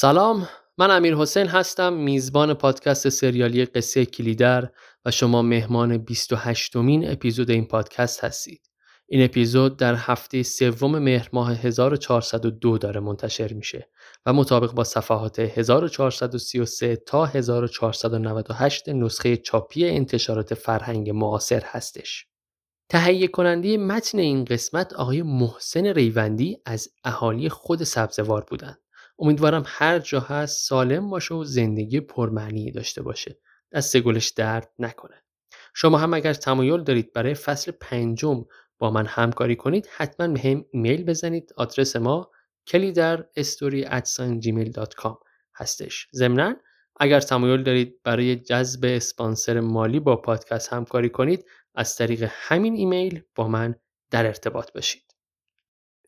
سلام من امیر حسین هستم میزبان پادکست سریالی قصه کلیدر و شما مهمان 28 مین اپیزود این پادکست هستید. این اپیزود در هفته سوم مهر ماه 1402 داره منتشر میشه و مطابق با صفحات 1433 تا 1498 نسخه چاپی انتشارات فرهنگ معاصر هستش. تهیه کننده متن این قسمت آقای محسن ریوندی از اهالی خود سبزوار بودند. امیدوارم هر جا هست سالم باشه و زندگی پرمعنی داشته باشه. دست گلش درد نکنه. شما هم اگر تمایل دارید برای فصل پنجم با من همکاری کنید حتما به هم ایمیل بزنید آدرس ما کلی در story@gmail.com هستش ضمنا اگر تمایل دارید برای جذب اسپانسر مالی با پادکست همکاری کنید از طریق همین ایمیل با من در ارتباط باشید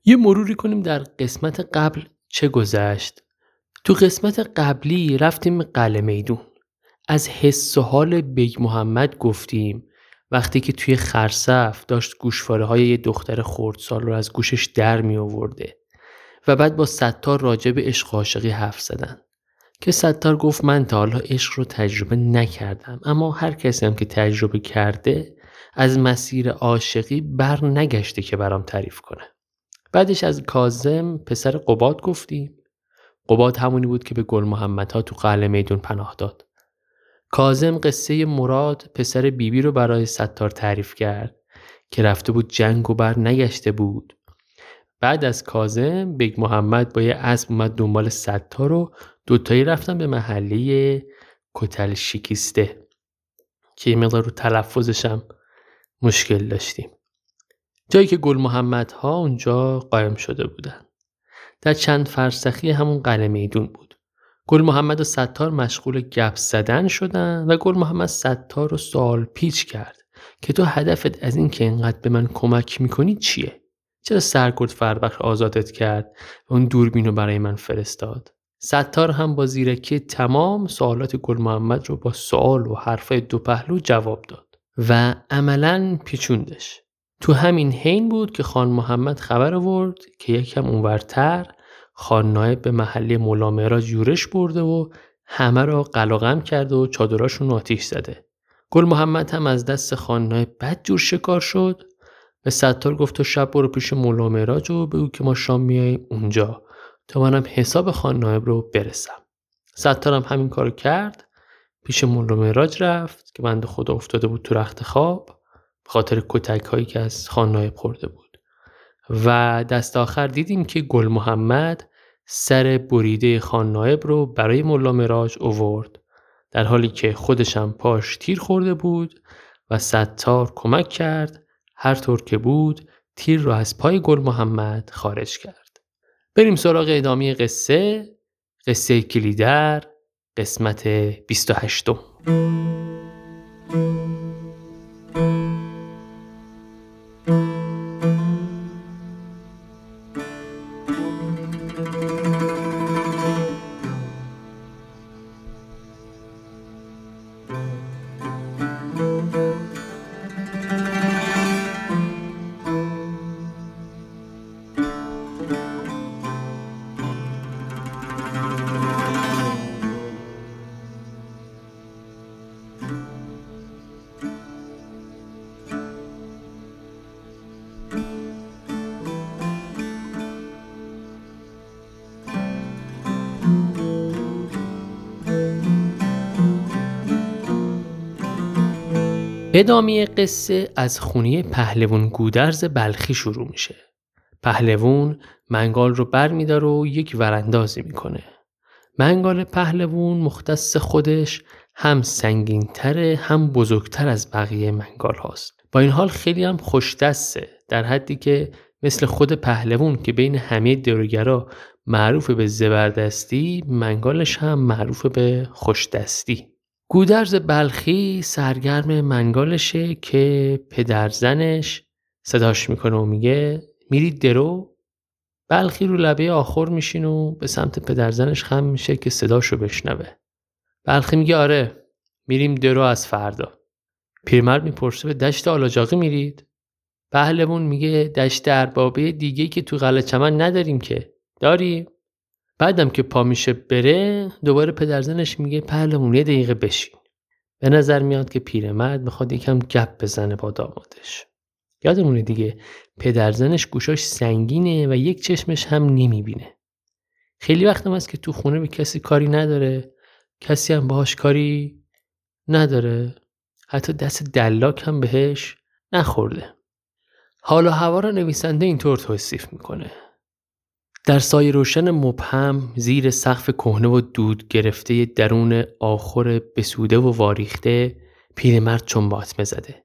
یه مروری کنیم در قسمت قبل چه گذشت؟ تو قسمت قبلی رفتیم قلعه میدون. از حس و حال بیگ محمد گفتیم. وقتی که توی خرصف داشت گوشواره های یه دختر خردسال رو از گوشش در می آورده و بعد با ستار راجع به عشق عاشقی حرف زدن. که ستار گفت من تا حالا عشق رو تجربه نکردم اما هر کسی هم که تجربه کرده از مسیر عاشقی بر نگشته که برام تعریف کنه. بعدش از کاظم پسر قباد گفتیم قباد همونی بود که به گل محمد ها تو قلعه میدون پناه داد. کاظم قصه مراد پسر بیبی بی رو برای ستار تعریف کرد که رفته بود جنگ و بر نگشته بود. بعد از کاظم بیگ محمد با یه اسب اومد دنبال ستار و دوتایی رفتن به محله کتل شکسته که یه مقدار رو تلفظشم مشکل داشتیم. جایی که گل محمد ها اونجا قایم شده بودن در چند فرسخی همون قلعه میدون بود گل محمد و ستار مشغول گپ زدن شدن و گل محمد ستار رو سوال پیچ کرد که تو هدفت از این که اینقدر به من کمک می‌کنی چیه؟ چرا سرگرد فربخش آزادت کرد و اون دوربین رو برای من فرستاد؟ ستار هم با زیرکی تمام سوالات گل محمد رو با سوال و حرفای دو پهلو جواب داد و عملا پیچوندش تو همین حین بود که خان محمد خبر آورد که یکم اونورتر خان نایب به محله مولا یورش برده و همه را قلقم کرده و چادراشون آتیش زده. گل محمد هم از دست خان نایب بد جور شکار شد به ستار گفت تو شب برو پیش مولا مراج و بگو که ما شام میاییم اونجا تا منم حساب خان نایب رو برسم. هم همین کارو کرد پیش مولا مراج رفت که بند خدا افتاده بود تو رخت خواب خاطر کتک هایی که از خان نایب خورده بود. و دست آخر دیدیم که گل محمد سر بریده خان نایب رو برای ملا مراج اوورد در حالی که خودشم پاش تیر خورده بود و ستار کمک کرد هر طور که بود تیر رو از پای گل محمد خارج کرد. بریم سراغ ادامه قصه قصه کلیدر قسمت 28 ادامه قصه از خونه پهلوون گودرز بلخی شروع میشه. پهلوون منگال رو بر میدار و یک وراندازی می‌کنه. منگال پهلوون مختص خودش هم سنگینتره هم بزرگتر از بقیه منگال هاست. با این حال خیلی هم خوش دسته در حدی که مثل خود پهلوون که بین همه دروگرا معروف به زبردستی منگالش هم معروف به خوشدستی. گودرز بلخی سرگرم منگالشه که پدرزنش صداش می‌کنه و میگه میری درو؟ بلخی رو لبه آخر میشین و به سمت پدرزنش خم میشه که صداشو بشنوه. بلخی میگه آره میریم درو از فردا. پیرمرد می‌پرسه به دشت آلاجاقی میرید؟ پهلوون میگه دشت اربابه دیگه که تو قلعه چمن نداریم که. داریم بعدم که پا میشه بره دوباره پدرزنش میگه پهلمون یه دقیقه بشین. به نظر میاد که پیرمرد می‌خواد یکم گپ بزنه با دامادش. یادمونه دیگه پدرزنش گوشاش سنگینه و یک چشمش هم نمی‌بینه. خیلی وقت هم هست که تو خونه به کسی کاری نداره. کسی هم باهاش کاری نداره. حتی دست دلاک هم بهش نخورده. حالا هوا را نویسنده اینطور توصیف می‌کنه. در سایه روشن مبهم زیر سقف کهنه و دود گرفته درون آخر بسوده و واریخته پیرمرد چنبات زده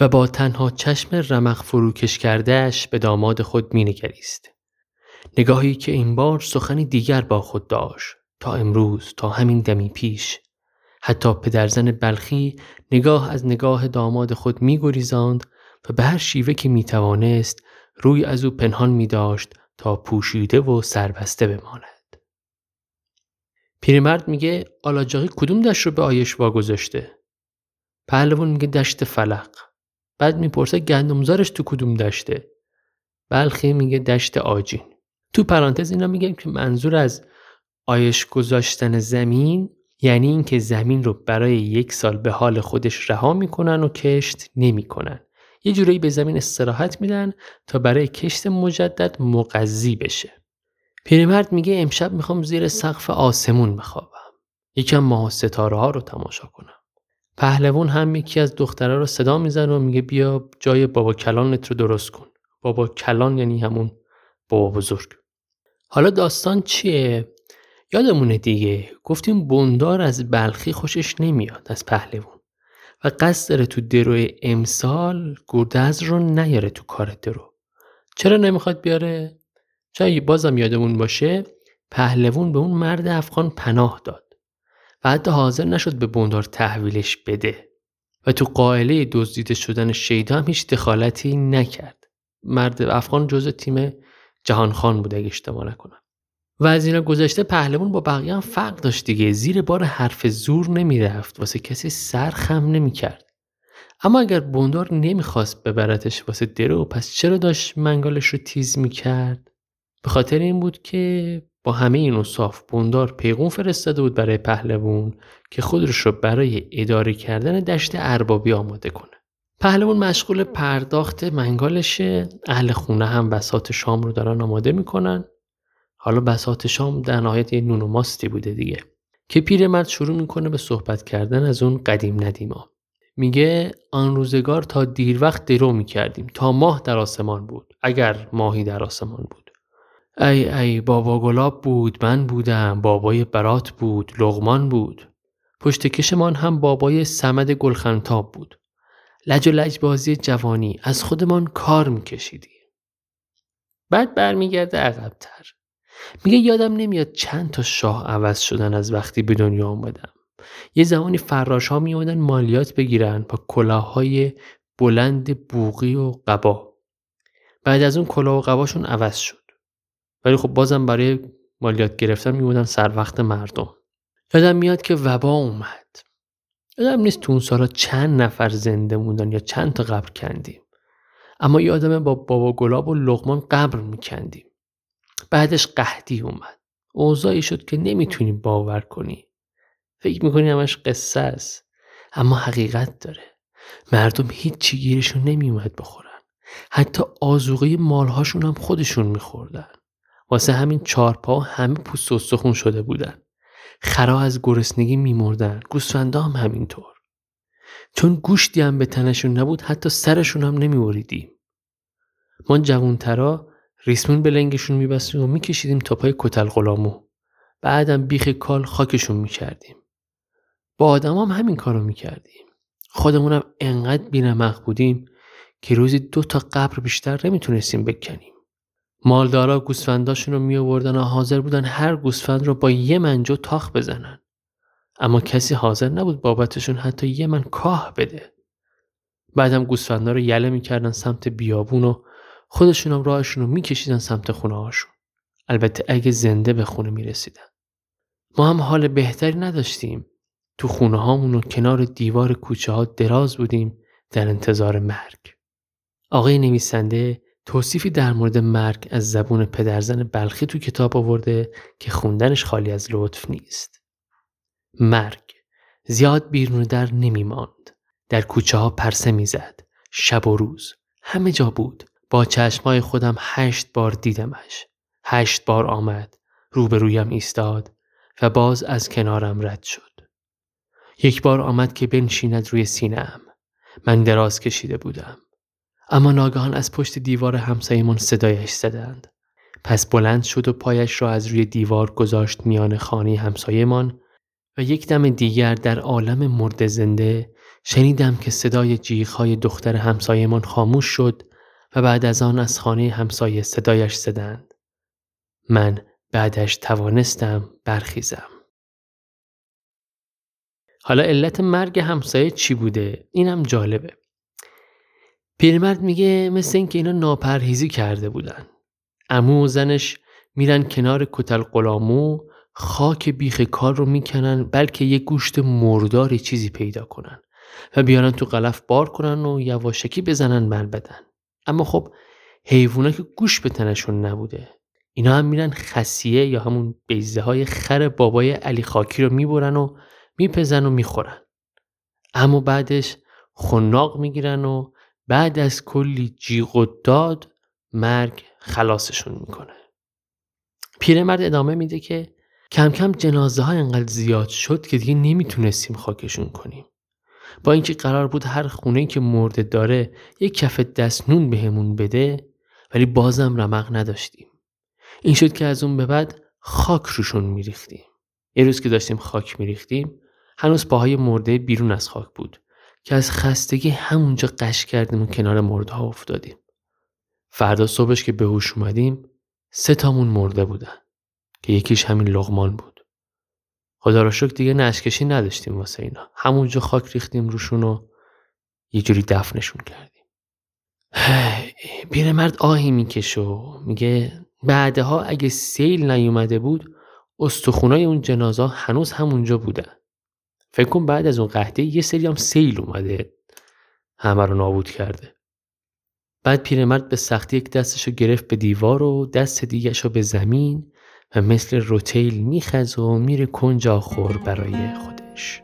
و با تنها چشم رمق فروکش کردهش به داماد خود مینگریست. نگاهی که این بار سخنی دیگر با خود داشت تا امروز تا همین دمی پیش حتی پدرزن بلخی نگاه از نگاه داماد خود میگریزاند و به هر شیوه که می‌توانست روی از او پنهان می داشت تا پوشیده و سربسته بماند. پیرمرد میگه آلاجاقی کدوم دشت رو به آیش واگذاشته؟ پهلوان میگه دشت فلق. بعد می‌پرسه گندمزارش تو کدوم دشته؟ بلخی میگه دشت آجین. تو پرانتز اینا میگم که منظور از آیش گذاشتن زمین یعنی اینکه زمین رو برای یک سال به حال خودش رها می‌کنن و کشت نمی‌کنن. یه جورایی به زمین استراحت میدن تا برای کشت مجدد مقضی بشه. پیرمرد میگه امشب می‌خوام زیر سقف آسمون بخوابم. یکم ماه ستاره ها رو تماشا کنم. پهلوان هم یکی از دخترها رو صدا می‌زنه و میگه بیا جای بابا کلانت رو درست کن. بابا کلان یعنی همون بابا بزرگ. حالا داستان چیه؟ یادمونه دیگه گفتیم بندار از بلخی خوشش نمیاد از پهلوان. و قصد داره تو درو امسال گردز رو نیاره تو کار درو. چرا نمی‌خواد بیاره؟ چای بازم یادمون باشه پهلوون به اون مرد افغان پناه داد و حتی حاضر نشد به بندار تحویلش بده و تو قائله دزدیده شدن شیدا هم هیچ دخالتی نکرد. مرد افغان جز تیم جهانخان بود اگه اشتباه نکنم. و از اینا گذشته پهلوان با بقیه هم فرق داشت دیگه. زیر بار حرف زور نمی‌رفت. واسه کسی سر خم نمی‌کرد. اما اگر بوندار نمی‌خواست ببرتش واسه درو پس چرا داشت منگالش رو تیز می‌کرد؟ به خاطر این بود که با همه این اصاف بوندار پیغون فرستاده بود برای پهلوان که خودش رو برای اداره کردن دشت اربابی آماده کنه. پهلوان مشغول پرداخت منگالشه. اهل خونه هم بسات شام رو دارن آماده می‌کنن. حالا بسات شام در نهایت یه نون و ماستی بوده دیگه. که پیرمرد شروع می‌کنه به صحبت کردن از اون قدیم ندیما. میگه آن روزگار تا دیر وقت درو می‌کردیم. تا ماه در آسمان بود. اگر ماهی در آسمان بود. ای ای بابا گلاب بود من بودم. بابای برات بود لغمان بود. پشت کشمان هم بابای سمد گلخنتاب بود. لج و لج بازی جوانی از خودمان کار میکشیدیم بعد برمیگرده عقبتر. میگه یادم نمیاد چند تا شاه عوض شدن از وقتی به دنیا آمدم یه زمانی فراش ها می مالیات بگیرن با کلاهای بلند بوغی و قبا. بعد از اون کلاه و قباشون عوض شد. ولی خب بازم برای مالیات گرفتن میبودن سر وقت مردم. یادم میاد که وبا اومد. یادم نیست تو اون سالا چند نفر زنده موندن یا چند تا قبر کندیم. اما یادمه با بابا گلاب و لغمان قبر میکندیم بعدش قهدی اومد. اوضاعی شد که نمی‌تونی باور کنی. فکر می‌کنی همش قصه است اما حقیقت داره. مردم هیچی گیرشون نمیومد بخورن. حتی آزوغه مالهاشون هم خودشون میخوردن. واسه همین چارپا همه پوست و سخون شده بودن. خرا از گرسنگی میمردن. گوسفندا هم همینطور. چون گوشتی هم به تنشون نبود حتی سرشون هم نمیوریدیم. ما جوونترا ریسمون به لنگشون میبستیم و میکشیدیم تا پای کتل غلامو. بعدم بیخ کال خاکشون می‌کردیم. با آدم هم همین کارو می‌کردیم. خودمونم انقدر بینمق بودیم که روزی دو تا قبر بیشتر نمی‌تونستیم بکنیم. مالدارا گوسفنداشون رو می آوردن و حاضر بودن هر گوسفند رو با یه منجو تاخ بزنن. اما کسی حاضر نبود بابتشون حتی یه من کاه بده. بعدم گوسفندا رو یله می‌کردن سمت بیابون و خودشون راهشون رو میکشیدن سمت خونه هاشون. البته اگه زنده به خونه می‌رسیدن. ما هم حال بهتری نداشتیم. تو خونه هامون و کنار دیوار کوچه ها دراز بودیم در انتظار مرگ. آقای نویسنده توصیفی در مورد مرگ از زبون پدرزن بلخی تو کتاب آورده که خوندنش خالی از لطف نیست. مرگ زیاد بیرون در نمی ماند. در کوچه ها پرسه می‌زد. شب و روز. همه جا بود. با چشمای خودم هشت بار دیدمش. هشت بار آمد. روبرویم ایستاد و باز از کنارم رد شد. یک بار آمد که بنشیند روی سینهام. من دراز کشیده بودم. اما ناگهان از پشت دیوار همسایمان صدایش زدند. پس بلند شد و پایش را از روی دیوار گذاشت میان خانه همسایمان و یک دم دیگر در عالم مرد زنده شنیدم که صدای جیغهای دختر همسایمان خاموش شد و بعد از آن از خانه همسایه صدایش زدند. من بعدش توانستم برخیزم. حالا علت مرگ همسایه چی بوده؟ اینم جالبه. پیرمرد میگه مثل اینکه اینا ناپرهیزی کرده بودن. امو و زنش میرن کنار کتل قلامو خاک بیخ کار رو می‌کنن بلکه یه گوشت مرداری چیزی پیدا کنن و بیارن تو غلف بار کنن و یواشکی بزنن من بدن. اما خب حیوونا که گوش به تنشون نبوده. اینا هم میرن خسیه یا همون بیزه های خر بابای علی خاکی رو می‌برن و میپزن و می‌خورن. اما بعدش خناق می‌گیرن و بعد از کلی جیغ و داد مرگ خلاصشون می‌کنه. پیرمرد ادامه میده که کم کم جنازه ها انقدر زیاد شد که دیگه نمی‌تونستیم خاکشون کنیم. با اینکه قرار بود هر خونه که مرده داره یک کف دستنون بهمون بده ولی بازم رمق نداشتیم. این شد که از اون به بعد خاک روشون میریختیم. یه روز که داشتیم خاک میریختیم هنوز پاهای مرده بیرون از خاک بود که از خستگی همونجا قش کردیم و کنار مرده افتادیم. فردا صبحش که به هوش اومدیم سه تامون مرده بودن که یکیش همین لغمان بود. خدا را شکر دیگه نشکشی نداشتیم واسه اینا. همونجا خاک ریختیم روشون و یه جوری دفنشون کردیم. پیرمرد آهی می‌کشه و میگه بعدها اگه سیل نیومده بود استخونای اون جنازه هنوز همونجا بودن. فکر کن بعد از اون قحطی یه سری هم سیل اومده همه رو نابود کرده بعد پیرمرد به سختی یک دستشو گرفت به دیوار و دست دیگهشو به زمین و مثل روتیل میخز و میره کنج آخور برای خودش.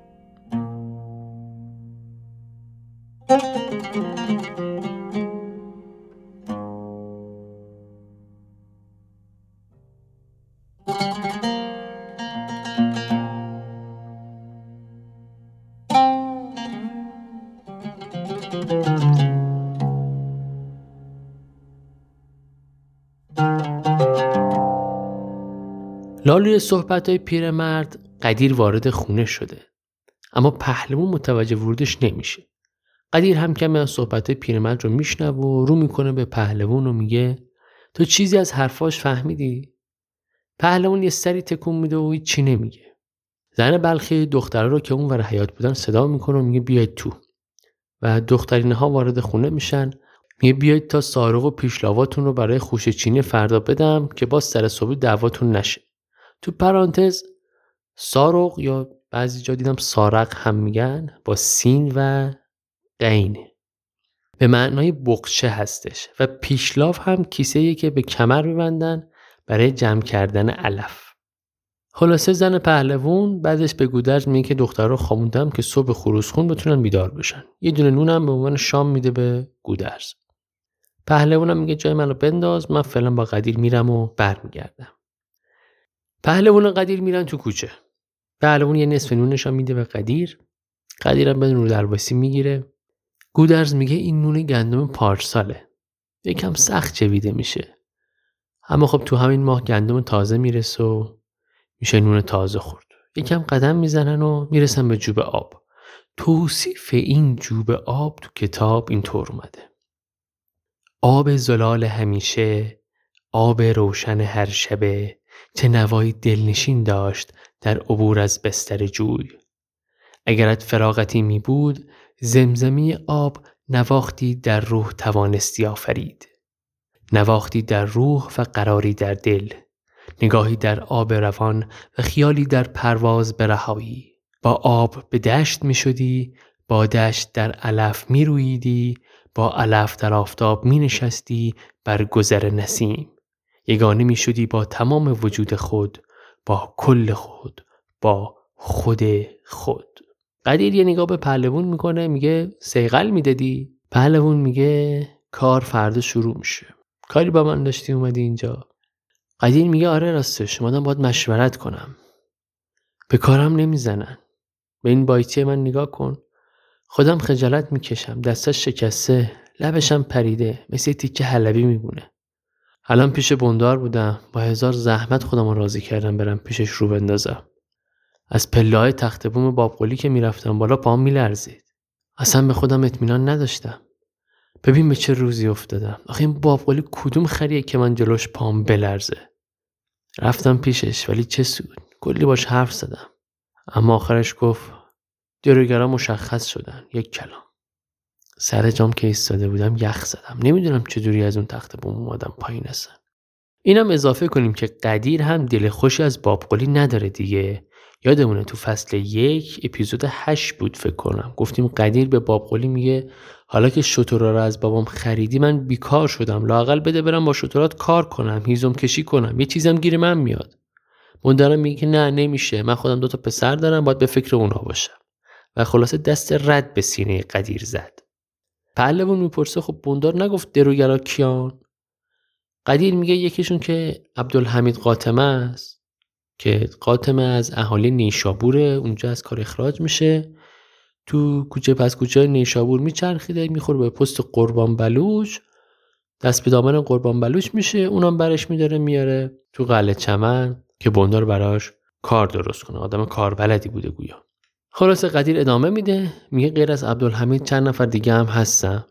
لالوی صحبت های پیرمرد قدیر وارد خونه شده. اما پهلوان متوجه ورودش نمیشه. قدیر هم کمی از صحبت پیرمرد رو میشنوه و رو می‌کنه به پهلوان و میگه تو چیزی از حرفاش فهمیدی؟ پهلوان یه سری تکون میده و چی نمیگه. زن بلخی دختره رو که اون ور حیات بودن صدا می‌کنه و میگه بیاید تو. و دخترینه ها وارد خونه میشن. میگه بیاید تا سارق و پیشلاواتون رو برای خوش چینی فردا بدم که با سر صبح دعواتون نشه. تو پرانتز سارق یا بعضی جا دیدم سارق هم میگن با سین و قین. به معنای بقچه هستش و پیشلاف هم کیسه که به کمر میبندن برای جمع کردن علف. خلاصه زن پهلوون بعدش به گودرز میگه که دختر رو خوابوندم که صبح خروسخون بتونن بیدار بشن. یه دونه نونم به عنوان شام میده به گودرز. پهلوونم میگه جای منو بنداز من فعلا با قدیر میرم و برمیگردم. پهلوان قدیر میرن تو کوچه. پهلوان یه نصف نونش میده به قدیر. قدیرم به نور درباسی می‌گیره. گودرز میگه این نون گندم پارساله. یکم سخت جویده میشه. اما خب تو همین ماه گندم تازه می‌رسه و میشه نون تازه خورد. یکم قدم می‌زنن و می‌رسن به جوب آب. توصیف این جوب آب تو کتاب اینطور اومده. آب زلال همیشه آب روشن هر شبه چه نوایی دلنشین داشت در عبور از بستر جوی. اگرت فراغتی می بود زمزمی آب نواختی در روح توانستی آفرید. نواختی در روح و قراری در دل. نگاهی در آب روان و خیالی در پرواز به رهایی با آب به دشت می شدی با دشت در علف می رویدی با علف در آفتاب می نشستی بر گذر نسیم. یگانه می شدی با تمام وجود خود با کل خود با خود خود. قدیر یه نگاه به پهلوون می‌کنه میگه سیغل می‌دادی؟ پهلوون میگه کار فردا شروع میشه. کاری با من داشتی اومدی اینجا. قدیر میگه آره راستش اومدم باید مشورت کنم. به کارم نمی‌زنن. به این بایتی من نگاه کن. خودم خجالت می‌کشم. دستش شکسته لبشم پریده مثل تیکه حلبی میبونه الان پیش بندار بودم. با هزار زحمت خودم رو راضی کردم برم پیشش رو بندازم. از پله های تخت بوم بابقلی که می‌رفتم بالا پام میلرزید. اصلا به خودم اطمینان نداشتم. ببین به چه روزی افتادم. آخه این بابقلی کدوم خریه که من جلوش پام بلرزه؟ رفتم پیشش ولی چه سود. کلی باش حرف زدم. اما آخرش گفت دروگرا مشخص شدن. یک کلام. سر جام که ایستاده بودم یخ زدم. نمی‌دونم چجوری از اون تخت بوم اومدم پایین هستم اینم اضافه کنیم که قدیر هم دل خوشی از بابقلی نداره دیگه. یادمونه تو فصل یک اپیزود هشت بود فکر کنم. گفتیم قدیر به بابقلی میگه حالا که شطورا رو از بابام خریدی من بیکار شدم. لاقل بده برم با شطورات کار کنم هیزم کشی کنم. یه چیزم گیر من میاد. مندرم میگه نه نمیشه. من خودم دوتا پسر دارم باید به فکر اونا باشم. و خلاصه دست رد به سینه قدیر زد. پهلوون می‌پرسه خب بوندار نگفت دروگرا کیان؟ قدیر میگه یکیشون که عبدالحمید قاتمه است که قاتمه از اهالی نیشابوره اونجا از کار اخراج میشه. تو کوچه پس کوچه نیشابور میچرخیده می‌خوره به پست قربان بلوچ. دست به دامن قربان بلوچ میشه اونم برش میداره میاره تو قلعه چمن که بندار براش کار درست کنه. آدم کار بلدی بوده گویا. خلاصه قدیر ادامه میده. میگه غیر از عبدالحمید چند نفر دیگه هم هستن.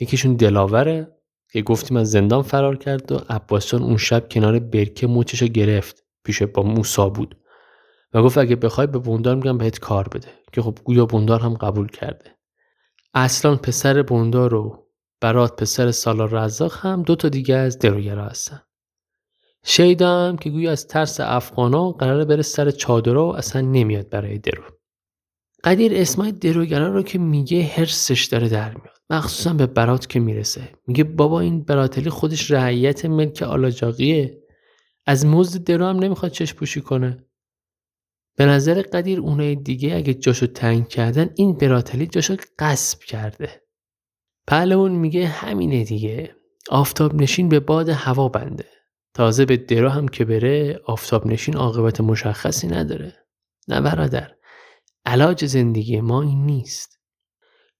یکیشون دلاوره که گفتیم از زندان فرار کرد و عباسان اون شب کنار برکه موچشو گرفت. پیش با موسا بود. و گفت اگه بخوای به بوندار میگم بهت کار بده. که خب گویا بوندار هم قبول کرده. اصلا پسر بوندار رو برات پسر سالار رزاق هم دو تا دیگه از دروگرا هستن. شیدم که گویا از ترس افغانا قراره بره سر چادرها و اصلا نمیاد برای درو. قدیر اسمای دروگرا رو که میگه هرسش داره در میاد. مخصوصا به برات که می‌رسه. میگه بابا این براتلی خودش رعیت ملک آلاجاقیه. از مزد درو هم نمی‌خواد چش پوشی کنه. به نظر قدیر اونای دیگه اگه جاشو تنگ کردن این براتلی جاشو قصب کرده. پهلوان میگه همینه دیگه. آفتاب نشین به باد هوا بنده. تازه به درو هم که بره آفتاب نشین عاقبت مشخصی نداره. نه برادر. علاج زندگی ما این نیست.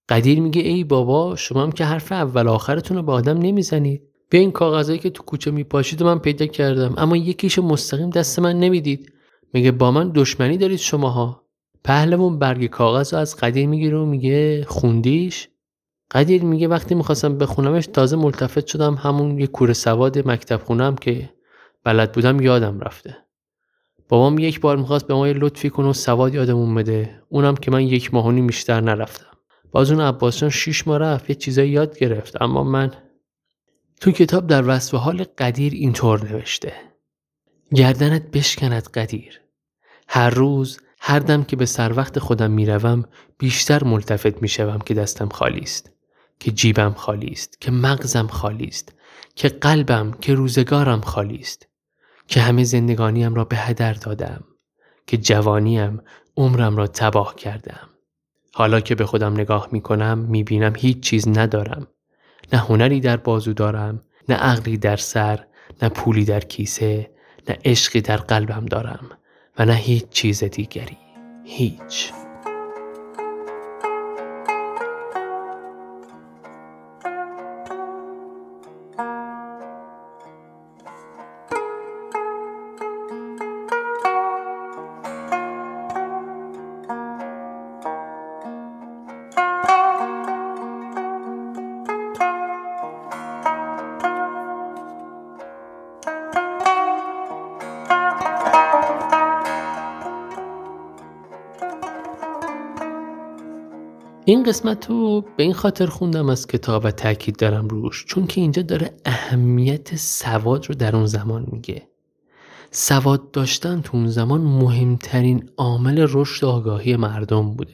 قدیر میگه ای بابا شما هم که حرف اول آخرتون رو به آدم نمی‌زنید. به این کاغذهایی که تو کوچه میپاشید و من پیدا کردم اما یکیشو مستقیم دست من نمی‌دید. میگه با من دشمنی دارید شماها. پهلوون برگ کاغذ رو از قدیر می‌گیره و میگه خوندیش؟ قدیر میگه وقتی می‌خواستم بخونمش تازه ملتفت شدم همون یه کوره سواد مکتب خونم که بلد بودم یادم رفته. بابام یک بار می‌خواست به ما یه لطفی کنه و سواد یادمون بده. اونم که من یک ماهونی بیشتر نرفتم. باز اون عباسیان شیش ماه رفت یه چیزایی یاد گرفت. اما من تو کتاب در وصف حال قدیر اینطور نوشته. گردنت بشکند قدیر. هر روز هر دم که به سر وقت خودم می‌روم بیشتر ملتفت می‌شوم که دستم خالی است. که جیبم خالی است که مغزم خالی است که قلبم که روزگارم خالی است. که همه زندگانیم را به هدر دادم که جوانیم عمرم را تباه کردم. حالا که به خودم نگاه می کنم می بینم هیچ چیز ندارم. نه هنری در بازو دارم نه عقلی در سر نه پولی در کیسه نه عشقی در قلبم دارم و نه هیچ چیز دیگری. هیچ. قسمت رو به این خاطر خوندم از کتاب و تاکید دارم روش چون که اینجا داره اهمیت سواد رو در اون زمان میگه سواد داشتن تو اون زمان مهمترین عامل رشد آگاهی مردم بوده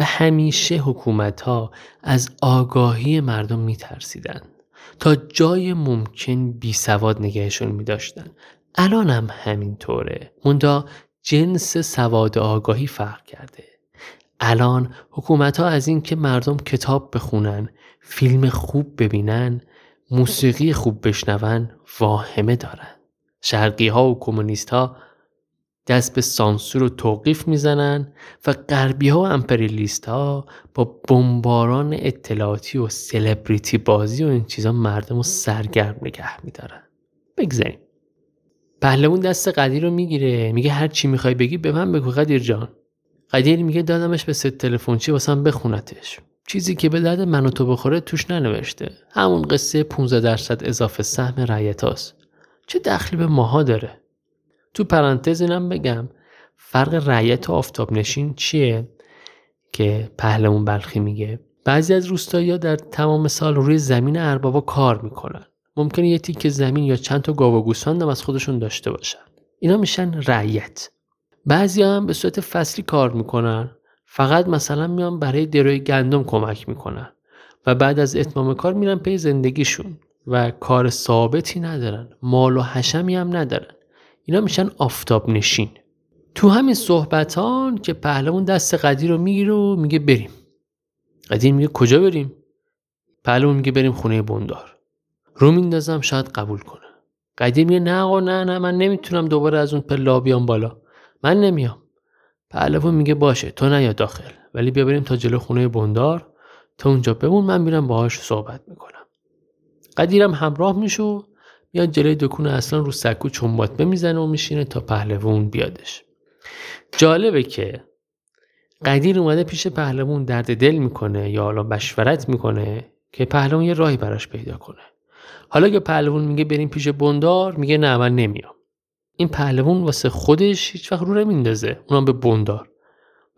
و همیشه حکومت ها از آگاهی مردم میترسیدن تا جای ممکن بی سواد نگهشون می داشتن. الان هم همینطوره. موندا جنس سواد آگاهی فرق کرده. الان حکومت ها از این که مردم کتاب بخونن، فیلم خوب ببینن، موسیقی خوب بشنون واهمه دارن. شرقی ها و کمونیست ها دست به سانسور و توقیف می‌زنن و غربی ها و امپریالیست ها با بمباران اطلاعاتی و سلبریتی بازی و این چیزا مردم رو سرگرم نگه میدارن. بگذاریم. پهلوون دست قدیر رو می‌گیره. میگه هر چی می‌خوای بگی به من بگو قدیر جان. قدیر میگه دادمش به ست تلفنچی واسم بخونتش. چیزی که به درد من و تو بخوره توش ننوشته. همون قصه 15 درصد اضافه سهم رعیتاست چه دخلی به ماها داره؟ تو پرانتز اینم بگم فرق رعیت و آفتاب نشین چیه؟ که پهلمون بلخی میگه بعضی از روستایی در تمام سال روی زمین اربابا کار می‌کنن. ممکنه یه تیک زمین یا چند تا گاو و گوسفند از خودشون داشته باشن. اینا میشن رعیت. بعضی هم به صورت فصلی کار می‌کنن. فقط مثلا میان برای دروی گندم کمک می‌کنن و بعد از اتمام کار میرن پی زندگیشون و کار ثابتی ندارن. مال و حشمی هم ندارن. اینا میشن آفتاب نشین تو همین صحبتان که پهلوان دست قدیر رو می‌گیره و میگه بریم. قدیر میگه کجا بریم؟ پهلوان میگه بریم خونه بندار. رو میندازم شاید قبول کنه. قدیر میگه نه آقا نه نه من نمی‌تونم دوباره از اون پلا بیام بالا. من نمیام. پهلوان میگه باشه تو نیا داخل. ولی بیا بریم تا جلو خونه بندار. تا اونجا بمون من میرم باهاش صحبت می‌کنم. قدیرم همراه میشو میاد جلوی دکون اصلا رو سکو چنبات می‌زنه و میشینه تا پهلوون بیادش. جالبه که قدیر اومده پیش پهلوون درد دل می‌کنه یا حالا مشورت می‌کنه که پهلوون یه راهی براش پیدا کنه. حالا که پهلوون میگه بریم پیش بندار میگه نه من نمیام. این پهلوون واسه خودش هیچ وقت رو نمیندازه. اونم به بندار.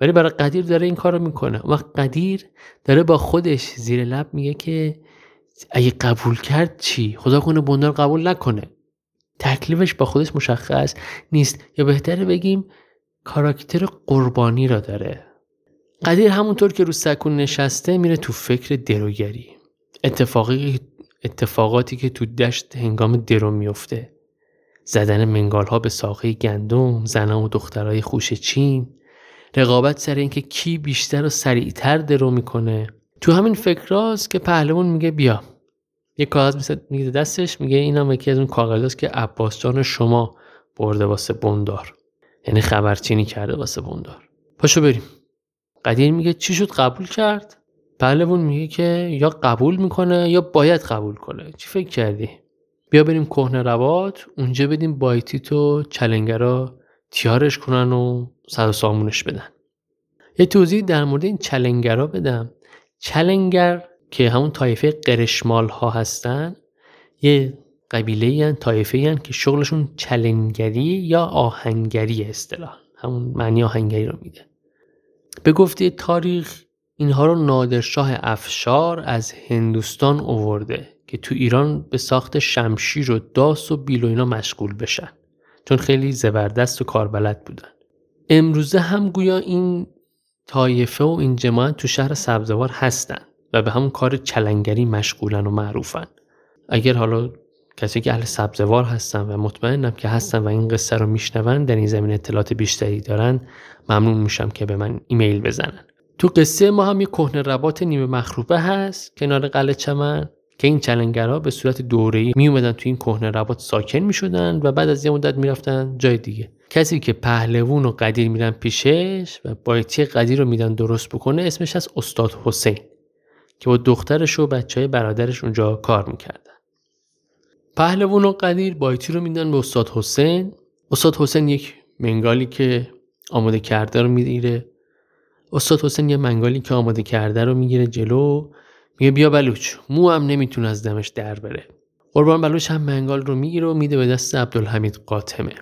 ولی برای قدیر داره این کارو می‌کنه. وقت قدیر داره با خودش زیر لب میگه که اگه قبول کرد چی؟ خدا کنه بندار قبول نکنه. تکلیفش با خودش مشخص نیست. یا بهتره بگیم کاراکتر قربانی را داره. قدیر همونطور که رو سکون نشسته میره تو فکر دروگری. اتفاقی اتفاقاتی که تو دشت هنگام درو میفته. زدن منگال ها به ساقه گندم زنان و دخترای خوش چین. رقابت سر اینکه کی بیشتر و سریعتر درو می‌کنه. تو همین فکراست که پهلوان میگه بیا. یه کاغذ میگه دستش میگه اینم یکی از اون کاغذاست که عباس جان شما برده واسه بندار. یعنی خبرچینی کرده واسه بندار. پاشو بریم. قدیر میگه چی شد؟ قبول کرد؟ پهلوان میگه که یا قبول می‌کنه یا باید قبول کنه. چی فکر کردی؟ بیا بریم کهنه روات اونجا بدیم بایتی تو چلنگرا تیارش کنن و صد و سامونش بدن. یه توضیح در مورد این چلنگرا بدم. چلنگر که همون طایفه قرشمال ها هستن یه قبیله ین طایفه که شغلشون چلنگری یا آهنگری اصطلاح. همون معنی آهنگری رو میده به گفته تاریخ اینها رو نادرشاه افشار از هندوستان اوورده. که تو ایران به ساخت شمشیر و داس و بیل و اینا مشغول بشن چون خیلی زبردست و کاربلد بودن. امروزه هم گویا این طایفه و این جماعت تو شهر سبزوار هستن و به همون کار چلنگری مشغولن و معروفن. اگر حالا کسی که اهل سبزوار هستن و مطمئنم که هستن و این قصه رو میشنون در این زمین اطلاعات بیشتری دارن ممنون میشم که به من ایمیل بزنن. تو قصه ما هم یه کهنه ربات نیمه مخروبه هست کنار قلعه چمن. که این چلنگرها به صورت دوره‌ای می اومدن تو این کهنه ربات ساکن می شدن و بعد از یه مدت می‌رفتن جای دیگه. کسی که پهلوون و قدیر میرن پیشش و بایتی قدیر رو میدن درست بکنه اسمش از استاد حسین که با دخترش و بچه های برادرش اونجا کار می‌کردن. پهلوون و قدیر بایتی رو میدن به استاد حسین. استاد حسین یک منگالی که آماده کرده رو می‌گیره. استاد حسین یه منگالی که آماده کرده رو می‌گیره جلو میگه بیا بلوچ. مو هم نمی‌تونه از دمش در بره. قربان بلوچ هم منگال رو می‌گیره و میده به دست عبدالحمید قاتمه.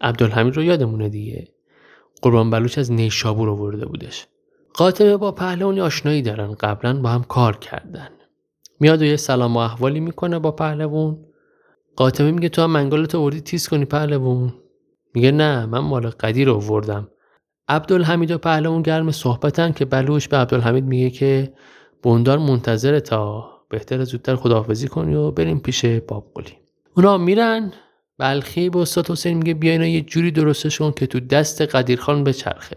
عبدالحمید رو یادمونه دیگه. قربان بلوچ از نیشابور آورده بودش. قاتمه با پهلوانی آشنایی دارن. قبلا با هم کار کردن. میاد و یه سلام و احوالی می‌کنه با پهلوون قاتمه میگه تو هم منگالت آوردی تیز کنی پهلوون میگه نه من مال قدیر آوردم. عبدالحمید و پهلوان گرم صحبتن که بلوش به عبدالحمید میگه که بوندار منتظر تا بهتر زودتر خداحافظی کنی و بریم پیش باب قلی. اونا میرن بلخی به استاد حسین میگه بیاین یه جوری درستشون که تو دست قدیرخان بچرخه.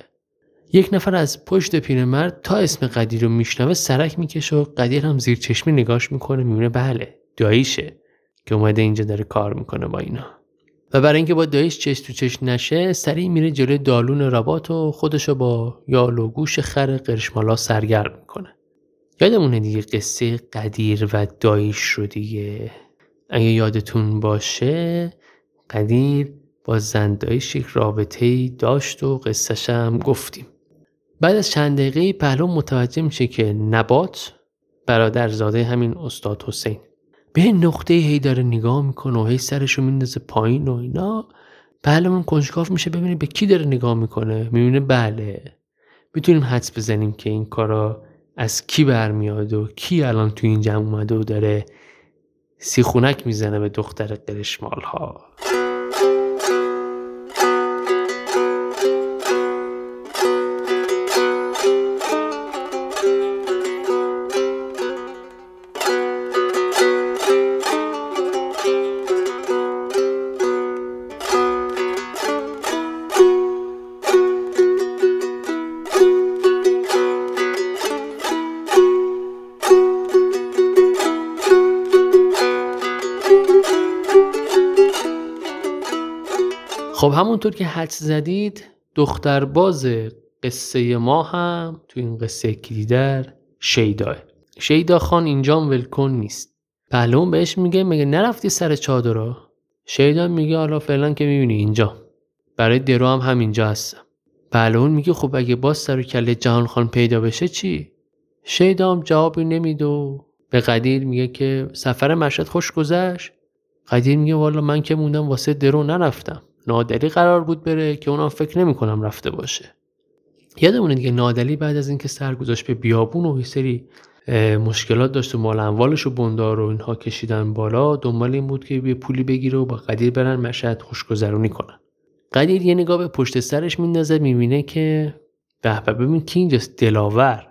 یک نفر از پشت پیرمرد تا اسم قدیر رو میشنوه سرک می‌کشه و قدیر هم زیر چشمی نگاش می‌کنه می‌بینه بله داییشه که اومده اینجا داره کار می‌کنه با اینا. و برای اینکه با داییش چش تو چش نشه سریع میره جلوی دالون ربات و خودشو با یال و گوش خر قرشمالا سرگرم می‌کنه. یادمونه دیگه قصه قدیر و داییش رو دیگه. اگه یادتون باشه قدیر با زندایش یک رابطه داشت و قصهش هم گفتیم. بعد از چند دقیقه پهلو متوجه میشه که نبات برادر زاده همین استاد حسین. به نقطه هی داره نگاه می‌کنه و هی سرشو میندازه پایین و اینا. پهلوان کنجکاف میشه ببینه به کی داره نگاه می‌کنه. می‌بینه بله می‌تونیم حدس بزنیم که این کارا از کی برمیاد و کی الان تو این جمع اومده و داره سیخونک می‌زنه به دختر قرشمال ها همونطور که حدس زدید دخترباز قصه ما هم تو این قصه کلیدر شیداه. شیدا خان اینجام ولکن نیست. پهلوان بهش میگه مگه نرفتی سر چادرها شیدا میگه حالا فعلا که می‌بینی اینجا. برای درو هم همینجا هستم. پهلوان میگه خب اگه باز سر کله جهان خان پیدا بشه چی؟ شیدا هم جوابی نمیده و به قدیر میگه که سفر مشهد خوش گذشت. قدیر میگه والا من که موندم واسه درو نرفتم. نادلی قرار بود بره که اونم فکر نمی‌کنم رفته باشه. یادمونه دیگه نادلی بعد از اینکه سر گذاشت به بیابون و سری مشکلات داشت و مال اموالش و بندار و اینها کشیدن بالا دنبال این بود که یه پولی بگیره و با قدیر برن مشهد خوشگذرونی کنن. قدیر یه نگاه به پشت سرش میندازه می‌بینه که به ببین کی اینجاست دلاور.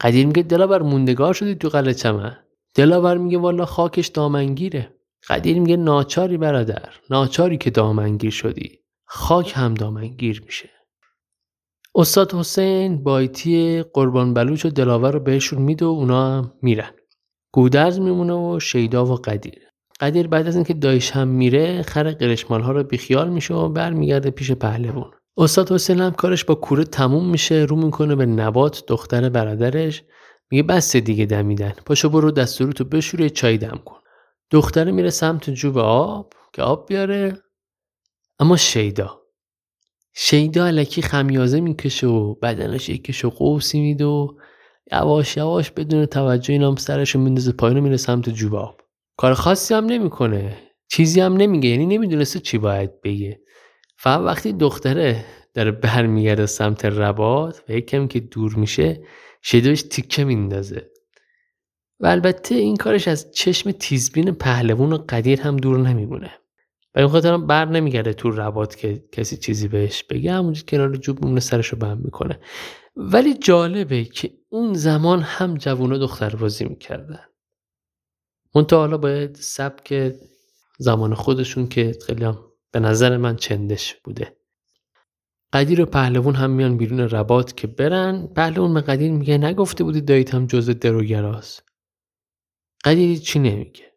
قدیر میگه دلاور موندگار شدی تو قلعه چمن. دلاور میگه والا خاکش دامنگیره. قدیر میگه ناچاری برادر ناچاری که دامنگیر شدی. خاک هم دامنگیر میشه. استاد حسین بایتی قربان بلوچ و دلاور رو بهشون میده و اونا هم میرن. گودرز میمونه و شیدا و قدیر. قدیر بعد از اینکه دایش هم میره خر قرشمال ها رو بیخیال میشه و برمیگرده پیش پهلوان. استاد حسین هم کارش با کوره تموم میشه رو می‌کنه به نبات دختر برادرش. میگه بس دیگه دمیدن. پاشو برو دستورتو بشوره چای دم کن. دختره میره سمت جوب آب که آب بیاره. اما شیدا. شیدا علکی خمیازه می‌کشه و بدنش یکش و قوسی میده و یواش یواش بدون توجه اینام سرش رو میندازه پایین میره سمت جوب آب. کار خاصی هم نمی‌کنه. چیزی هم نمیگه یعنی نمی‌دونسته چی باید بگه. فقط وقتی دختره داره برمیگرده سمت ربات و یکم که دور میشه شیداش تیکه میندازه. و البته این کارش از چشم تیزبین پهلوون و قدیر هم دور نمیمونه. و این خاطر بر نمیگرده تو ربات که کسی چیزی بهش بگه همونجا کنار جوب میمونه سرشو بند می‌کنه. ولی جالبه که اون زمان هم جوونا دختر بازی می‌کردن. منتها حالا باید سبک زمان خودشون که خیلی هم به نظر من چندش بوده. قدیر و پهلوون هم میان بیرون ربات که برن. پهلوون به قدیر میگه نگفته بودی داییت هم جز دروگراست. قدیری چی نمیگه؟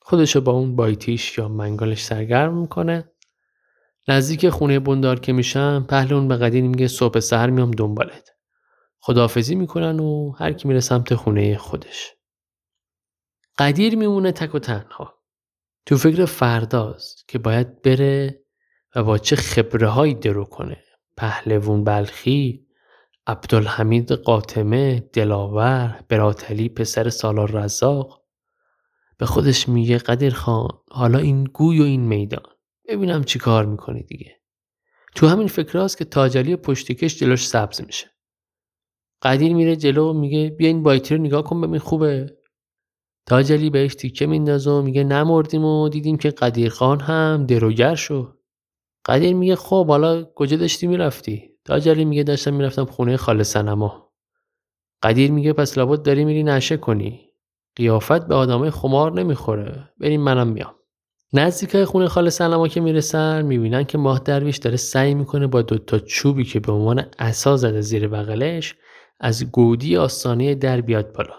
خودشو با اون بایتیش یا منگالش سرگرم می‌کنه. نزدیک خونه بندار که میشن پهلون به قدیر میگه صبح سهر میام دنبالت. خداحافظی می‌کنن و هر کی میره سمت خونه خودش. قدیر میمونه تک و تنها. تو فکر فرداست که باید بره و با چه خبره هایی درو کنه. پهلوون بلخی عبدالحمید قاتمه دلاور براتلی پسر سالار رزاق به خودش میگه قدیر خان حالا این گوی و این میدان. ببینم چی کار می‌کنی دیگه. تو همین فکر که تاجلی پشتکش جلوش سبز میشه. قدیر میره جلو میگه بیا این بایتی رو نگاه کن ببین خوبه. تاجلی بهش تیکه میندازه و میگه نمردیم و دیدیم که قدیر خان هم دروگر شد. قدیر میگه خب حالا کجا داشتی می‌رفتی؟ تاجلی میگه داشتم می‌رفتم خونه خاله سنما قدیر میگه پس لابد داری میری نشه کنی. قیافت به آدمای خمار نمی‌خوره. بریم منم میام نزدیک خونه خاله سنما که می‌رسن می‌بینن که ماه درویش داره سعی می‌کنه با دوتا چوبی که به عنوان عصا زده زیر بغلش از گودی آستانه در بیاد بالا.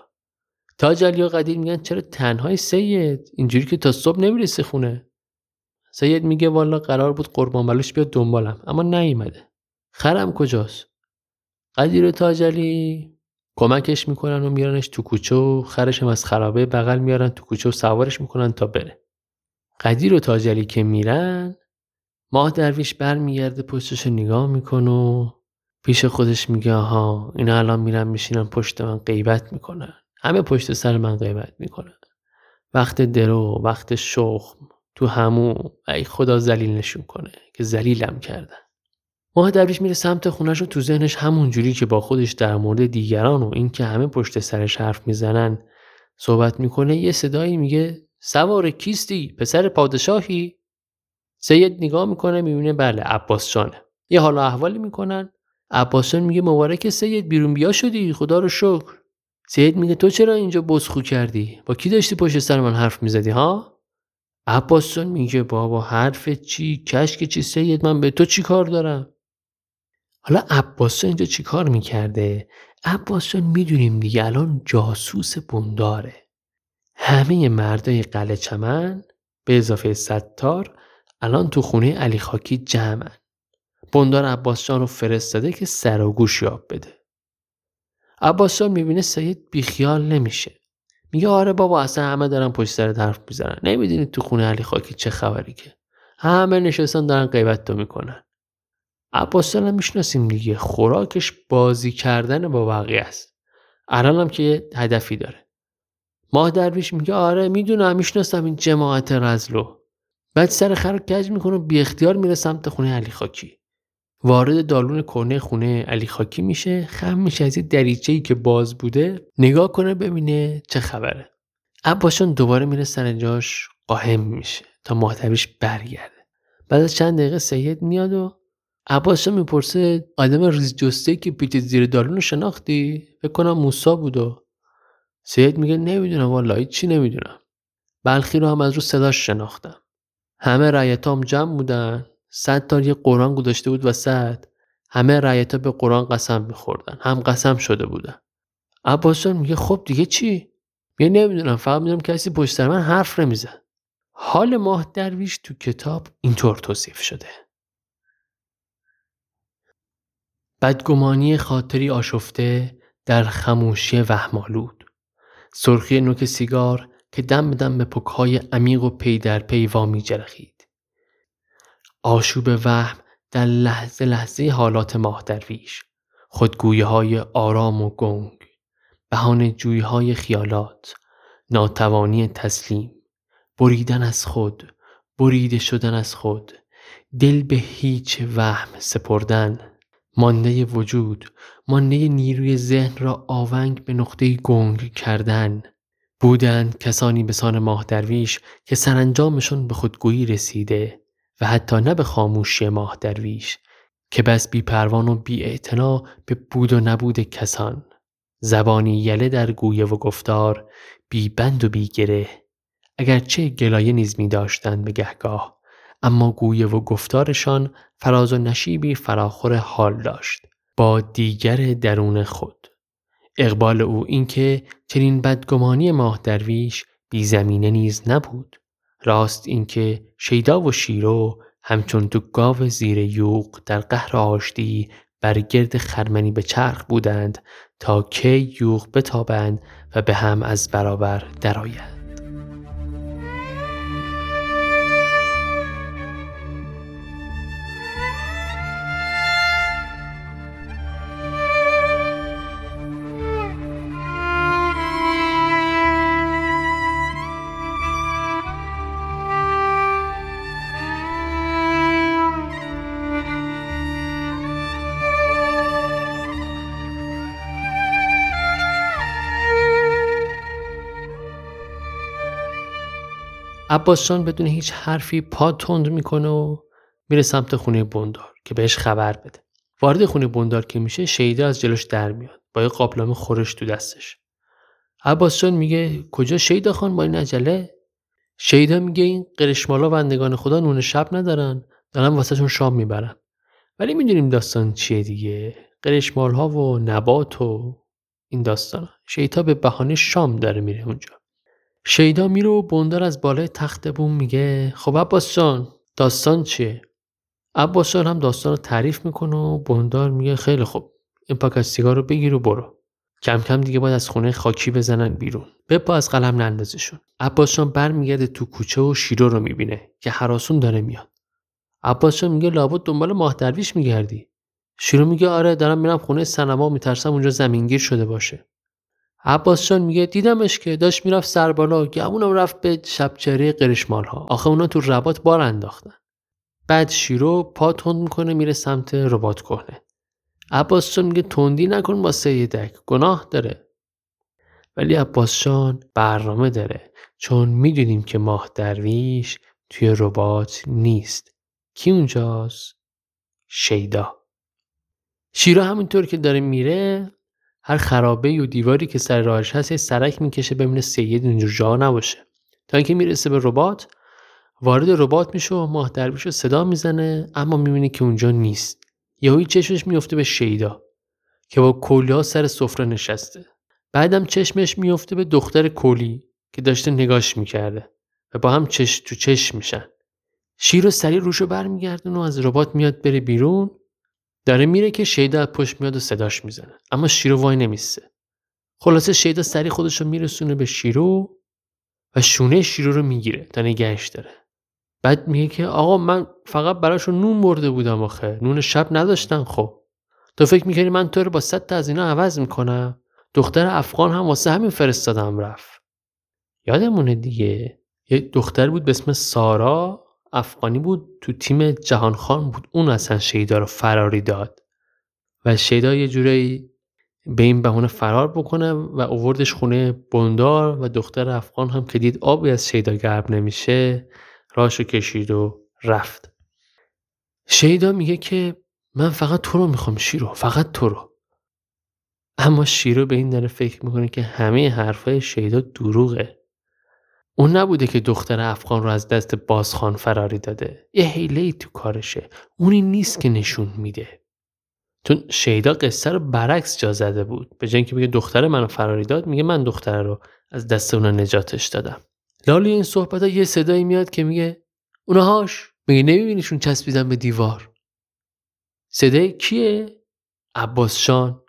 تاج علی و قدیر میگن چرا تنهای سید؟ اینجوری که تا صبح نمی‌رسه خونه. سید میگه والا قرار بود قربان بلوش بیاد دنبالم. اما نیومده. خرم کجاست؟ قدیر تاجلی کمکش می‌کنن و میارنش تو کوچه و خرشم از خرابه بغل میارن تو کوچه و سوارش می‌کنن تا بره. قدیر و تاجلی که میرن ماه درویش برمیگرده پشتش نگاه می‌کنه و پیش خودش میگه آها اینا الان میرن میشینن پشت من غیبت می‌کنن. همه پشت سر من غیبت می‌کنن. وقت درو وقت شخم تو همو ای خدا نشون کنه که زلیلم کردن. ماه درویش میره سمت خونش و تو ذهنش همون جوری که با خودش در مورد دیگران و اینکه همه پشت سرش حرف می‌زنن صحبت می‌کنه یه صدایی میگه سوار کیستی پسر پادشاهی؟ سید نگاه می‌کنه می‌بینه بله عباس جانه. یه حالا احوالی می‌کنن. عباس جان میگه مبارک سید بیرون بیا شدی خدا رو شکر. سید میگه تو چرا اینجا بزخو کردی؟ با کی داشتی پشت سر من حرف می‌زدی ها؟ عباس میگه بابا حرف چی؟ کشک چی سید؟ من به تو چی کار دارم؟ حالا عباس اینجا چی کار می‌کرده عباس می‌دونیم دیگه الان جاسوس بنداره همه مردای قلعه چمن به اضافه ستار الان تو خونه علی خاکی جمعن. بندار عباس رو فرستاده که سر و گوش یاب بده. عباس جان می‌بینه سید بیخیال نمیشه. میگه آره بابا اصلا همه دارن پشت سر حرف می‌زنن. نمی‌دونی تو خونه علی خاکی چه خبری که. همه نشستن دارن غیبت تو می‌کنن. عباس هم می‌شناسیم دیگه. خوراکش بازی کردن با بقیه است. الان هم که یه هدفی داره. ماه درویش میگه آره می‌دونم می‌شناسم این جماعت رزلو. بعد سر خر کج می‌کنه بی اختیار میره سمت خونه علی خاکی. وارد دالون کنه خونه علی خاکی میشه. خم میشه از دریچه ای که باز بوده نگاه کنه ببینه چه خبره. عباسشان دوباره میره سر جاش قاهم میشه تا ماه برگرده. بعد از چند دقیقه سید میاد و عباسشان می‌پرسه آدم ریز جسته که پیچ زیر دالون رو شناختی؟ فکر کنم موسا بود و سید میگه نمی‌دونم والا چی نمی‌دونم. بلخی رو هم از رو صداش شناختم. همه رایتام جمع بودن. صد تا یه قرآن گذاشته بود وسط همه رایتا به قرآن قسم میخوردن. هم قسم شده بودن. عباس میگه خب دیگه چی؟ میگه نمی‌دونم فقط می‌دونم کسی پشت من حرف نمیزن حال ماه درویش تو کتاب اینطور توصیف شده. بدگمانی خاطری آشفته در خموشی وهمالود سرخی نوک سیگار که دم دم به پکهای عمیق و پی در پی وامی جرخید. آشوب وهم در لحظه لحظه حالات ماه درویش. خودگویه های آرام و گنگ. بهان جوی های خیالات. ناتوانی تسلیم. بریدن از خود. بریده شدن از خود. دل به هیچ وهم سپردن. مانده وجود مانده نیروی ذهن را آونگ به نقطه گنگ کردن. بودند کسانی به سان ماه درویش که سرانجامشون به خودگویی رسیده و حتی نه به خاموشی ماه درویش که بس بی پروان و بی به بود و نبود کسان. زبانی یله در گویه و گفتار بی بند و بی گره. اگرچه گلایه نیز می داشتند به گهگاه. اما گویه و گفتارشان فراز و نشیبی فراخور حال داشت. با دیگر درون خود. اقبال او اینکه چنین بدگمانی ماه درویش بی زمینه نیز نبود. راست اینکه شیدا و شیرو همچون تو گاو زیر یوق در قهر آشتی بر گرد خرمنی به چرخ بودند تا کی یوق بتابند و به هم از برابر درآیند. عباس جان بدون هیچ حرفی پا تند می‌کنه و میره سمت خونه بندار که بهش خبر بده. وارد خونه بندار که میشه شیدا از جلوش در میاد. با یه قابلمه خورش تو دستش. عباس جان میگه کجا شیدا خان؟ با این عجله؟ شیدا میگه این قرشمالا بندگان خدا نون شب ندارن. دارن واسهشون شام می‌برن. ولی می‌دونیم داستان چیه دیگه. قرشمال ها و نبات و این داستان شیدا به بهانه شام داره میره اونجا. شیدا میره و بندار از بالای تخت بوم میگه خب عباس جان داستان چیه؟ عباس جان هم داستان رو تعریف می‌کنه و بندار میگه خیلی خوب این پاکت سیگار رو بگیر و برو. کم کم دیگه باید از خونه خاکی بزنن بیرون. بپا از قلم نندازشون. عباس جان برمیگرده تو کوچه و شیرو رو می‌بینه که حراسون داره میاد. عباس جان میگه لابد دنبال ماه درویش میگردی. شیرو میگه آره دارم میرم خونه سنما میترسم اونجا زمینگیر شده باشه. عباس جان میگه دیدمش که داشت می‌رفت سر بالا گمونم رفت به شبچری قرشمال ها آخه اونا تو ربات بار انداختن. بعد شیرو پا تند می‌کنه میره سمت ربات کهنه. عباس جان میگه تندی نکن با سیدک گناه داره. ولی عباس جان برنامه داره. چون می‌دونیم که ماه درویش توی ربات نیست. کی اونجاست؟ شیدا. شیرا همینطور که داره میره هر خرابه و دیواری که سر راهش هست سرک می‌کشه ببینه سید اونجا جا نباشه. تا اینکه می‌رسه به ربات وارد ربات میشه و ماه درویش رو صدا می‌زنه اما می‌بینه که اونجا نیست. یهویی چشمش میفته به شیدا که با کلیا سر سفره نشسته. بعدم چشمش میفته به دختر کلی که داشته نگاش می‌کرده و با هم چش تو چشم میشن. شیر و سریع روشو برمیگردونه و از ربات میاد بره بیرون. داره میره که شیدا از پشت میاد و صداش می‌زنه. اما شیرو وای نمیسته خلاصه شیدا سریع خودش رو میرسونه به شیرو و شونه شیرو رو می‌گیره تا نگهش داره. بعد میگه که آقا من فقط براشون نون برده بودم آخه. نون شب نداشتن خب. تو فکر می‌کنی من تو رو با صد تا از اینا عوض می‌کنم؟ دختر افغان هم واسه همین فرستادم رفت. یادمونه دیگه؟ یه دختر بود به اسم سارا. افغانی بود تو تیم جهان خان بود. اون اصلا شیدا رو فراری داد و شیدا یه جورایی به این بهونه فرار بکنه و اووردش خونه بندار و دختر افغان هم که دید آبی از شیدا گرب نمیشه راشو کشید و رفت. شیدا میگه که من فقط تو رو می‌خوام شیرو فقط تو رو. اما شیرو به این داره فکر می‌کنه که همه حرفای شیدا دروغه. اون نبوده که دختر افغان رو از دست بازخان فراری داده. یه حیله تو کارشه. اونی نیست که نشون میده. چون شیدا قصه رو برعکس جا زده بود. به جای که بگه دختر منو فراری داد میگه من دختر رو از دست اونا نجاتش دادم. لالی این صحبت ها یه صدایی میاد که میگه اونهاش میگه نمیبینیشون چسبیدن به دیوار. صدای کیه؟ عباس شان.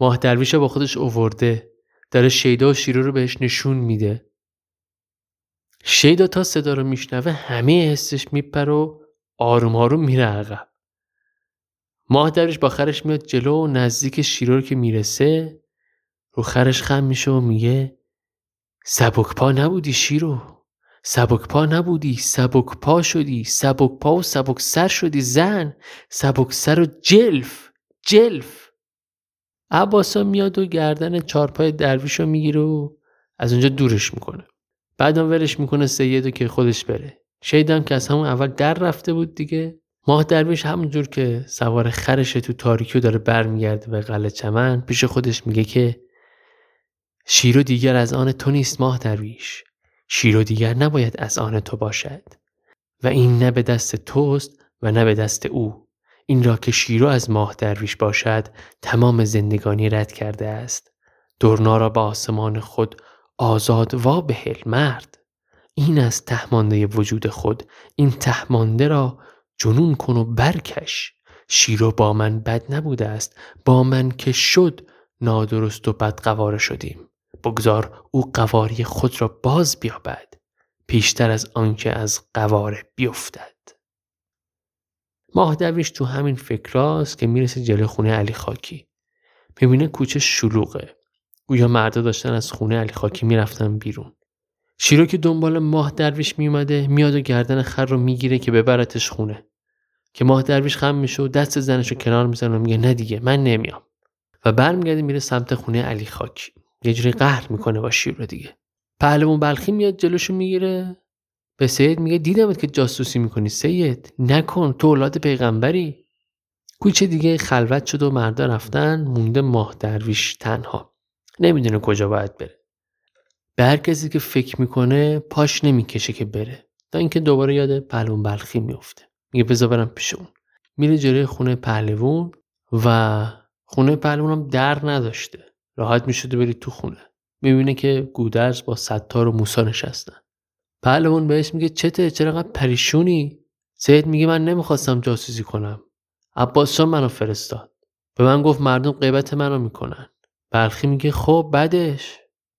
ماه درویش با خودش اوورده. داره شیدا و شیرو رو بهش نشون میده. شیدا تا صدا رو میشنوه همه حسش میپر و آروم آروم میره عقب. ماه درویش با خرش میاد جلو و نزدیک شیرو رو که می‌رسه رو خرش خم میشه و میگه سبک پا نبودی شیرو سبک پا نبودی سبک پا شدی سبک پا و سبک سر شدی زن سبک سر و جلف جلف. عباسا میاد و گردن چارپای درویش رو می‌گیره و از اونجا دورش می‌کنه. بعدم ولش می‌کنه سیدو که خودش بره. شیدم که از همون اول در رفته بود دیگه. ماه درویش همونجور که سوار خرش تو تاریکیو داره برمیگرده به قلعه چمن پیش خودش میگه که شیرو دیگر از آن تو نیست ماه درویش. شیرو دیگر نباید از آن تو باشد. و این نه به دست توست و نه به دست او. این را که شیرو از ماه درویش باشد تمام زندگانی رد کرده است. دورنا را به آسمان خود آزاد وا بهل مرد. این از تهمانده وجود خود. این تهمانده را جنون کن و برکش. شیرو با من بد نبوده است. با من که شد نادرست و بد قواره شدیم. بگذار او قواری خود را باز بیابد. پیشتر از آنکه از قواره بیفتد. ماه درویش تو همین فکراست که می‌رسه جلوی خونه علی خاکی. می‌بینه کوچه شلوغه. گویا مردا داشتن از خونه علی خاکی می‌رفتن بیرون. شیرو که دنبال ماه درویش میومده میاد و گردن خر رو می‌گیره که ببرتش خونه. که ماه درویش خم میشه و دست زنش رو کنار می‌زنه و میگه نه دیگه من نمیام. و برمیگرده میره سمت خونه علی خاکی. یه جوری قهر می‌کنه با شیر رو دیگه. پهلوان بلخی میاد جلوشو می‌گیره. به سید میگه دیدمت که جاسوسی می‌کنی سید. نکن تو اولاد پیغمبری. کوچه دیگه خلوت شد و مردا رفتن مونده ماه درویش تنها. نمی‌دونه کجا باید بره. به هر کسی که فکر می‌کنه پاش نمی‌کشه که بره. تا اینکه دوباره یاد پهلوان بلخی میفته میگه بذار برم پیش اون. میره جلوی خونه پهلوون و خونه پهلوون هم در نداشته. راحت می‌شده بری تو خونه. می‌بینه که گودرز با ستار و موسا نشستن. پهلوان بهش میگه چته چرا پریشونی؟ سید میگه من نمی‌خواستم جاسوسی کنم. عباس منو فرستاد. به من گفت مردم غیبت منو می‌کنن. بلخی میگه خب بعدش.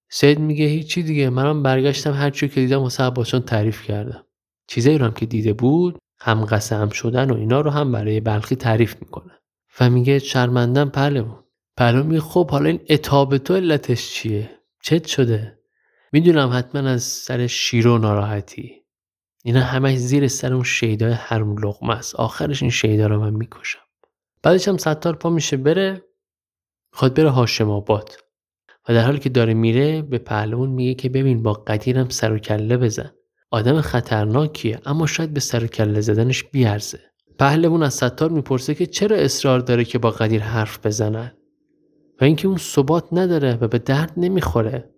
سید میگه هیچی دیگه. منم برگشتم هر چی که دیدم واسه عباسان تعریف کردم. چیزایی رو هم که دیده بود هم قسم شدن و اینا رو هم برای بلخی تعریف می‌کنه. و میگه شرمندم پهلوان. پهلوان میگه خب حالا این اتاب تو علتش چیه؟ چت شده. می‌دونم حتما از سر شیر و ناراحتی. اینا همش زیر سر اون شیدای حرم لغمه است. آخرش این شیدا رو من می‌کشم. بعدش هم ستار پا میشه بره. خواد بره هاشم آباد و در حالی که داره میره به پهلوان میگه که ببین با قدیرم سر و کله بزن. آدم خطرناکیه اما شاید به سر و کله زدنش بیارزه. پهلوان از ستار می‌پرسه که چرا اصرار داره که با قدیر حرف بزنن؟ و اینکه اون ثبات نداره و به درد نمی‌خوره.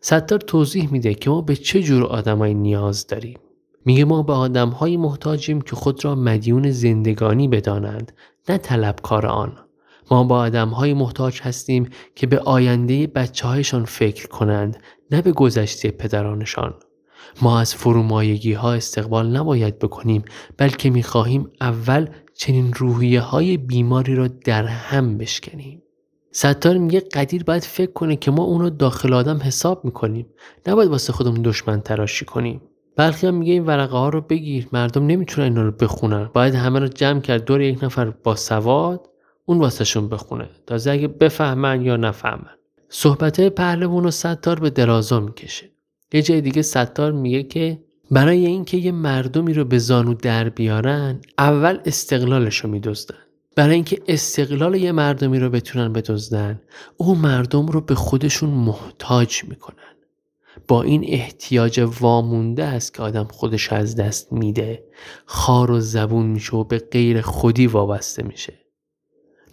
ستار توضیح میده که ما به چه جور آدمایی نیاز داریم. میگه ما به آدمهایی محتاجیم که خود را مدیون زندگانی بدانند نه طلبکار آن. ما با آدمهایی محتاج هستیم که به آینده بچه هایشان فکر کنند نه به گذشته پدرانشان. ما از فرومایگی ها استقبال نباید بکنیم بلکه می خواهیم اول چنین روحیه های بیماری را در هم بشکنیم. ستار میگه قدیر باید فکر کنه که ما اونو داخل آدم حساب می‌کنیم. نباید واسه خودمون دشمن تراشی کنیم. بلخی هم میگه این ورقه ها رو بگیر مردم نمی‌تونن اینا رو بخونن. باید همه رو جمع کرد دور یک نفر با سواد اون واسهشون بخونه. تازه اگه بفهمن یا نفهمن. صحبت پهلوان و ستار به درازا می‌کشه. یه جای دیگه ستار میگه که برای اینکه یه مردمی رو به زانو در بیارن اول استقلالش رو میدزدن. برای اینکه استقلال یه مردمی رو بتونن بدزدن او مردم رو به خودشون محتاج می‌کنن. با این احتیاج وامونده است که آدم خودش از دست میده. خار و زبون میشه و به غیر خودی وابسته میشه.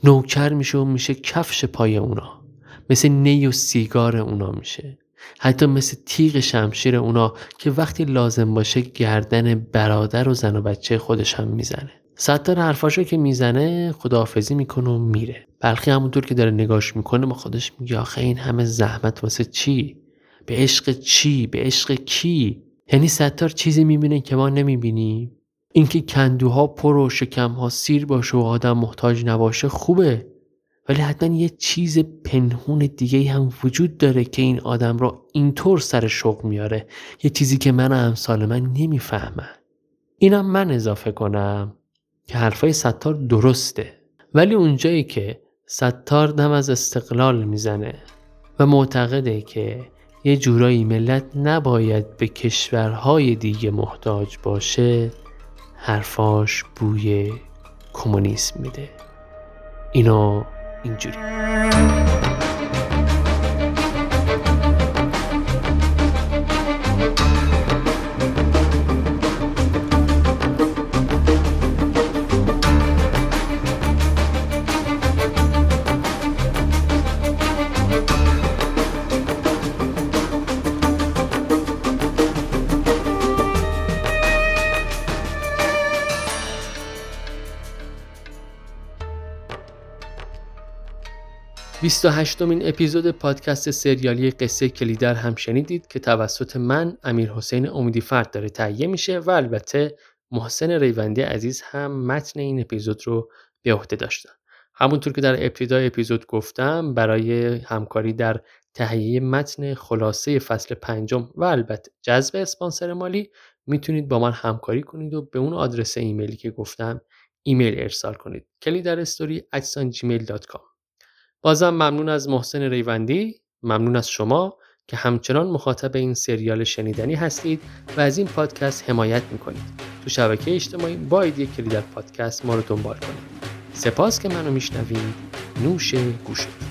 نوکر میشه و میشه کفش پای اونا. مثل نی و سیگار اونا میشه. حتی مثل تیغ شمشیر اونا که وقتی لازم باشه گردن برادر و زن و بچه خودش هم می‌زنه. ستار حرفاشو که می‌زنه خداحافظی می‌کنه و میره. بلخی همونطور که داره نگاش می‌کنه با خودش میگه آخه این همه زحمت واسه چی؟ به عشق چی؟ به عشق کی؟ یعنی ستار چیزی می‌بینه که ما نمی‌بینیم. اینکه کندوها پر و شکمها سیر باشه و آدم محتاج نباشه خوبه. ولی حتما یه چیز پنهون دیگه هم وجود داره که این آدم را اینطور سر شوق میاره. یه چیزی که من امثال من نمی‌فهمم اینم من اضافه کنم که حرفای ستار درسته. ولی اونجایی که ستار دم از استقلال می‌زنه و معتقده که یه جورایی ملت نباید به کشورهای دیگه محتاج باشه حرفاش بوی کمونیسم میده. اینو اینجوری. 28 مین اپیزود پادکست سریالی قصه کلیدر هم شنیدید که توسط من امیر حسین امیدی فرد داره تهیه میشه و البته محسن ریوندی عزیز هم متن این اپیزود رو به عهده داشتن همونطور که در ابتدای اپیزود گفتم برای همکاری در تهیه متن خلاصه فصل پنجم و البته جذب اسپانسر مالی می‌تونید با من همکاری کنید و به اون آدرس ایمیلی که گفتم ایمیل ارسال کنید. کلیدر استوری بازم ممنون از محسن ریوندی ممنون از شما که همچنان مخاطب این سریال شنیدنی هستید و از این پادکست حمایت می‌کنید. تو شبکه اجتماعی با ایدی کلیدر پادکست ما رو دنبال کنید. سپاس که منو میشنوید. نوش گوشتون.